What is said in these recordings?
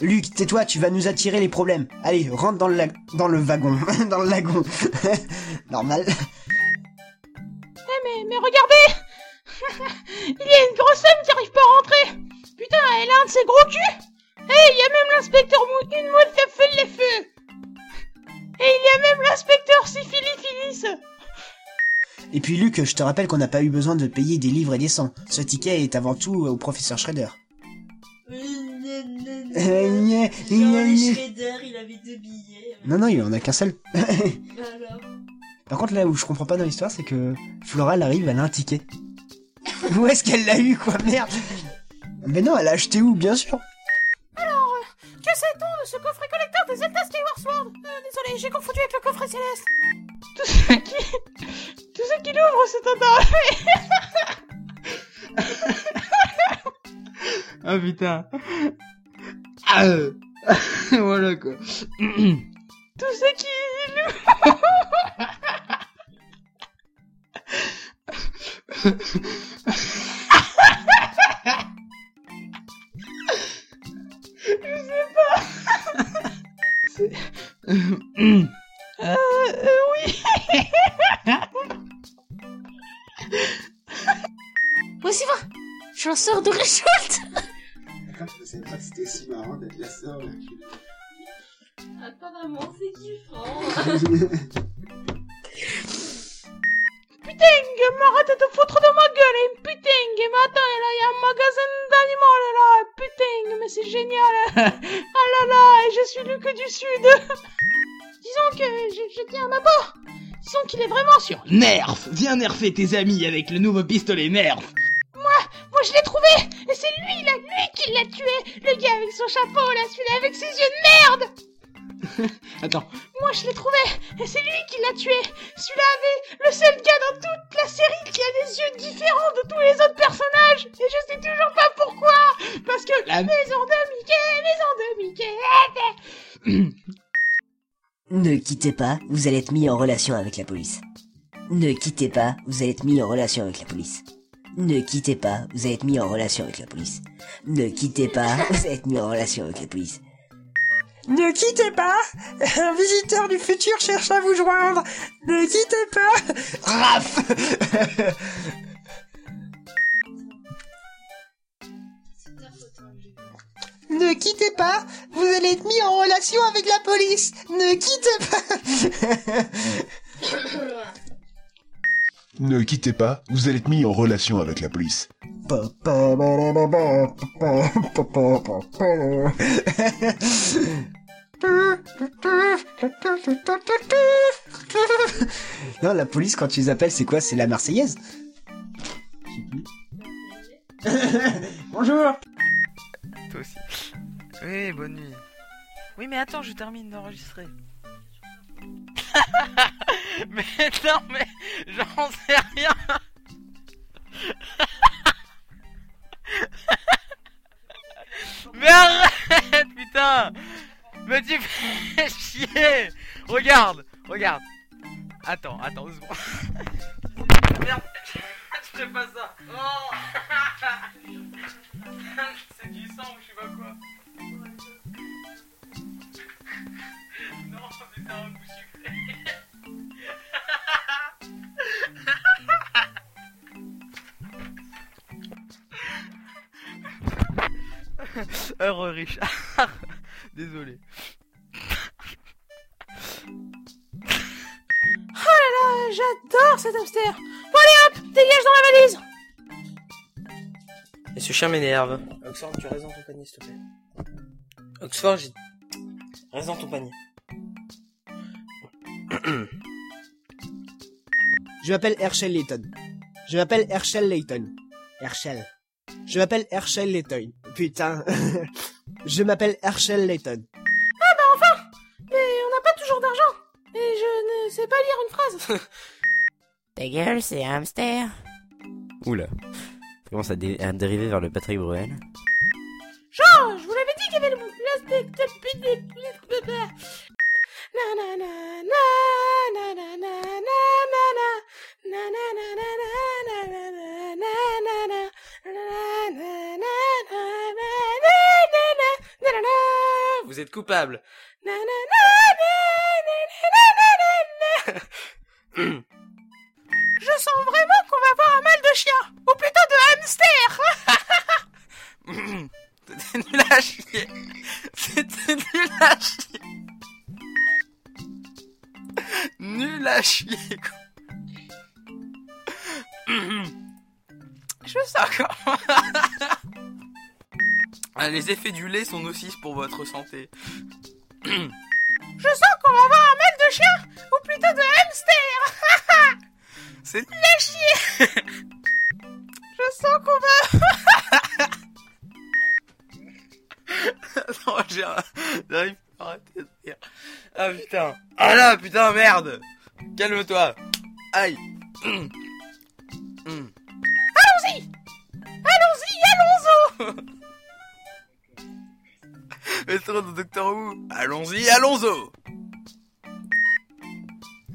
Luc, tais-toi, tu vas nous attirer les problèmes. Allez, rentre dans le, lag- dans le wagon. dans le lagon. Normal. Eh mais, mais regardez Il y a une grosse femme qui arrive pas à rentrer Putain, elle a un de ses gros culs Eh, il y a même l'inspecteur Mou- une mouette qui a fait les feux Et il y a même l'inspecteur Syphilifilis Et puis Luc, je te rappelle qu'on n'a pas eu besoin de payer des livres et des cents. Ce ticket est avant tout au professeur Schrader. Euh, Charlie gna. Schrader, il avait deux billets. Non, non, il en a qu'un seul. Alors Par contre, là où je comprends pas dans l'histoire, c'est que Flora, elle arrive, elle a un ticket. Où est-ce qu'elle l'a eu, quoi, merde? Mais non, elle a acheté où, bien sûr Que sait-on de ce coffret collecteur des Zelda Skyward Sword? Euh, Désolé, j'ai confondu avec le coffret céleste. Tout ce qui... Tout ce qui l'ouvre, c'est un Ah putain. Voilà quoi. Tout ce qui est Je sais pas. oui. Voici va, chasseur de récholte c'était aussi marrant d'être la sœur. Apparemment, c'est kiffant. Putain, m'arrête de foutre de ma gueule, hein, putain, mais attends, là, il y a un magasin d'animaux, là, putain, mais c'est génial. ah là là, je suis Luc du Sud. Disons que je, je tiens à ma part. Disons qu'il est vraiment sûr. Nerf Viens nerfer tes amis avec le nouveau pistolet Nerf Le gars avec son chapeau, là, celui-là avec ses yeux de merde. Attends, Moi, je l'ai trouvé, et c'est lui qui l'a tué. Celui-là avait le seul gars dans toute la série qui a des yeux différents de tous les autres personnages. Et je sais toujours pas pourquoi. Parce que La- maison de Mickey, maison de Mickey. Ne quittez pas, vous allez être mis en relation avec la police. Ne quittez pas, vous allez être mis en relation avec la police. Ne quittez pas, vous allez être mis en relation avec la police. Ne quittez pas, vous allez être mis en relation avec la police. Ne quittez pas Un visiteur du futur cherche à vous joindre. Ne quittez pas. Raf Ne quittez pas Vous allez être mis en relation avec la police. Ne quittez pas Ne quittez pas, vous allez être mis en relation avec la police. Non, la police, quand tu les appelles, c'est quoi? C'est la Marseillaise? Bonjour Toi aussi. Oui, bonne nuit. Oui, mais attends, je termine d'enregistrer. mais non, mais j'en sais rien. mais arrête, putain. Mais tu fais chier. Regarde, regarde. Attends, attends, deux secondes. Merde, je ferai pas ça. Oh. C'est du sang ou je sais pas quoi. Non, mais un Heureux Richard. Désolé. Ah, j'adore cet hamster. Bon, allez hop, dégage dans la valise. Et ce chien m'énerve. Oxford, tu restes dans ton panier, s'il te plaît. Oxford, j'ai... Reste dans ton panier. Je m'appelle Herschel Layton. Je m'appelle Herschel Layton. Herschel. Je m'appelle Herschel Layton. Putain. Je m'appelle Herschel Layton. Ah bah enfin Mais on n'a pas toujours d'argent. Et je ne sais pas lire une phrase. Ta gueule, c'est un hamster. Oula. Ça commence à, dé- à dériver vers le Patrick Bruel. Jean, je vous l'avais dit qu'il y avait le l'inspecteur Na na na na na na na na na na na na na na na na na na vous êtes coupable. Je sens vraiment qu'on va avoir un mal de chien, ou plutôt de hamster. C'était nul à chier. C'était nul à chier. Nul à chier. Je sens comment... Ah, Les effets du lait sont nocifs pour votre santé. Je sens qu'on va avoir un mal de chien, ou plutôt de hamster. C'est à chier. Je sens qu'on va... non, j'arrive pas à arrêter de rire. Ah putain. Ah là, putain, merde. Calme-toi. Aïe. Hum. Allons-y Allons-y, allons-y Trop de Doctor Who. Allons-y, allons-y.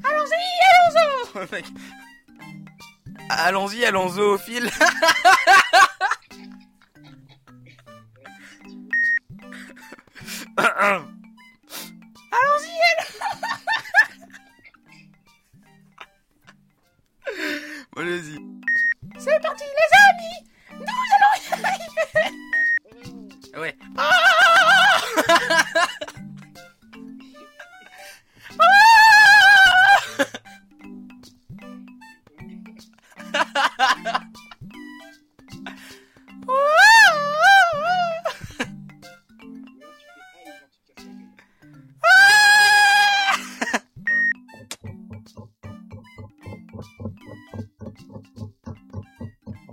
Allons-y, allons-y Mec. Allons-y, allons-y au fil. Allons-y, Allez-y. C'est parti,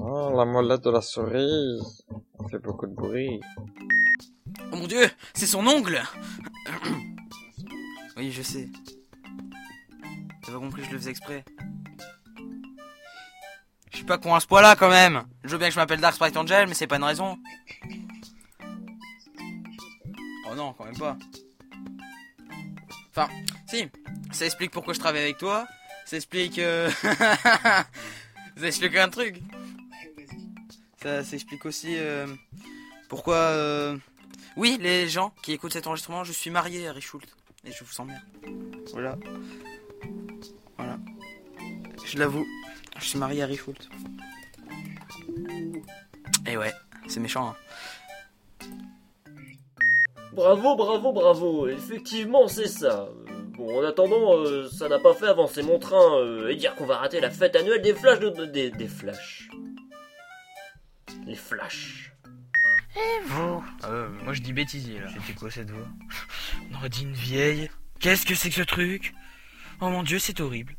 Oh, la molette de la souris. Fait beaucoup de bruit. Oh mon dieu, c'est son ongle Oui, je sais. T'as pas compris, je le faisais exprès. Pas con à ce point-là quand même. Je veux bien que je m'appelle Dark Sprite Angel, mais c'est pas une raison. Oh non, quand même pas. Enfin, si, ça explique pourquoi je travaille avec toi. Ça explique... euh, ça explique un truc. Ça s'explique aussi euh, pourquoi... euh, Oui, les gens qui écoutent cet enregistrement, je suis marié à Richult. Et je vous emmerde. Voilà. Voilà. Je l'avoue, je suis marié à Richult. Et ouais, c'est méchant. Hein. Bravo, bravo, bravo. Effectivement, c'est ça. Bon, en attendant, euh, ça n'a pas fait avancer mon train euh, et dire qu'on va rater la fête annuelle des flashs de... de- des, des flashs. Les flashs. Et vous euh, Moi je dis bêtisier là. C'était quoi cette voix On aurait dit une vieille. Qu'est-ce que c'est que ce truc? Oh mon dieu, c'est horrible.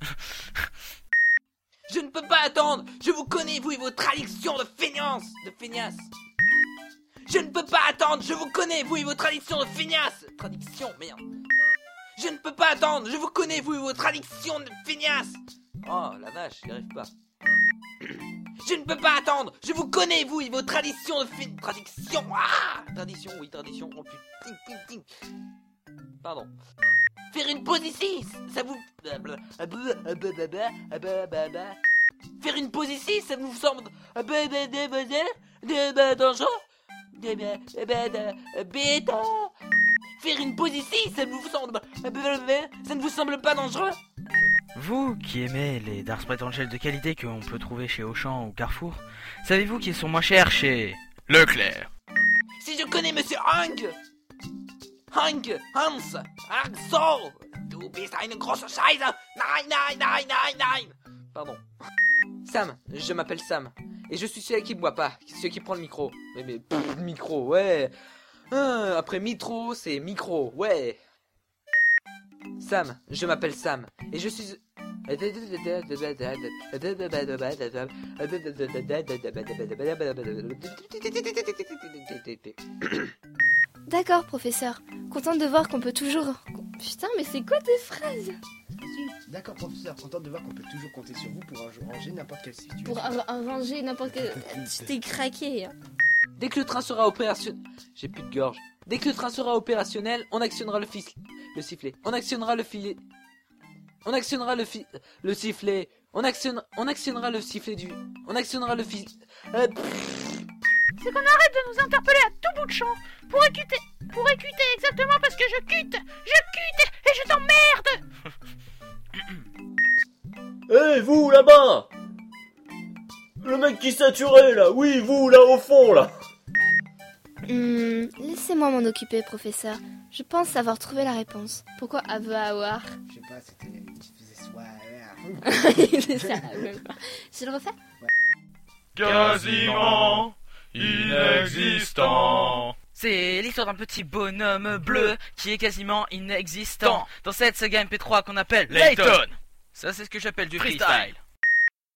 Je ne peux pas attendre. Je vous connais, vous et vos traductions de feignance. De feignasse. Je ne peux pas attendre. Je vous connais, vous et vos traditions de feignasse. Traduction, merde. Je ne peux pas attendre. Je vous connais, vous et vos traductions de feignasse. Oh, la vache, j'y arrive pas. Je ne peux pas attendre. Je vous connais, vous et vos traditions de feignasse Traduction Ah Tradition, oui, tradition. Oh ting, ting, ting. Pardon. Faire une pause ici, ça vous... Faire une pause ici, ça vous semble... dangereux Bêta Faire une pause ici, ça vous semble... Ça ne vous semble pas dangereux Vous qui aimez les Dark Sprite Angel de qualité que l'on peut trouver chez Auchan ou Carrefour, savez-vous qu'ils sont moins chers chez Leclerc Si je connais Monsieur Hang Hang Hans Hang So Du bist eine große Scheiße Nein, nein, nein, nein, nein Pardon. Sam, je m'appelle Sam. Et je suis celui qui boit pas, celui qui prend le micro. Mais, mais micro, ouais. Ah, après mitro, c'est micro, ouais. Sam, je m'appelle Sam. Et je suis... D'accord, professeur. Contente de voir qu'on peut toujours. Putain, mais c'est quoi tes phrases D'accord, professeur, content de voir qu'on peut toujours compter sur vous pour ranger n'importe quelle situation. Pour arranger n'importe quel. Tu t'es craqué. hein. Dès que le train sera opérationnel... J'ai plus de gorge. Dès que le train sera opérationnel, on actionnera le fil... Le sifflet. On actionnera le filet... On actionnera le fi... Le sifflet. On actionnera... On actionnera le sifflet du... On actionnera le fil... Euh, C'est qu'on arrête de nous interpeller à tout bout de champ pour écouter, pourrais cuter exactement parce que je cute Je cute et je t'emmerde Hé, vous, là-bas Le mec qui saturé, là Oui, vous, là, au fond, là Hmm, laissez-moi m'en occuper, professeur. Je pense avoir trouvé la réponse. Pourquoi avoir? Je sais pas, c'était. Tu faisais soit. Je le refais Quasiment inexistant. C'est l'histoire d'un petit bonhomme bleu qui est quasiment inexistant dans cette saga MP3 qu'on appelle Layton. Ça, c'est ce que j'appelle du freestyle.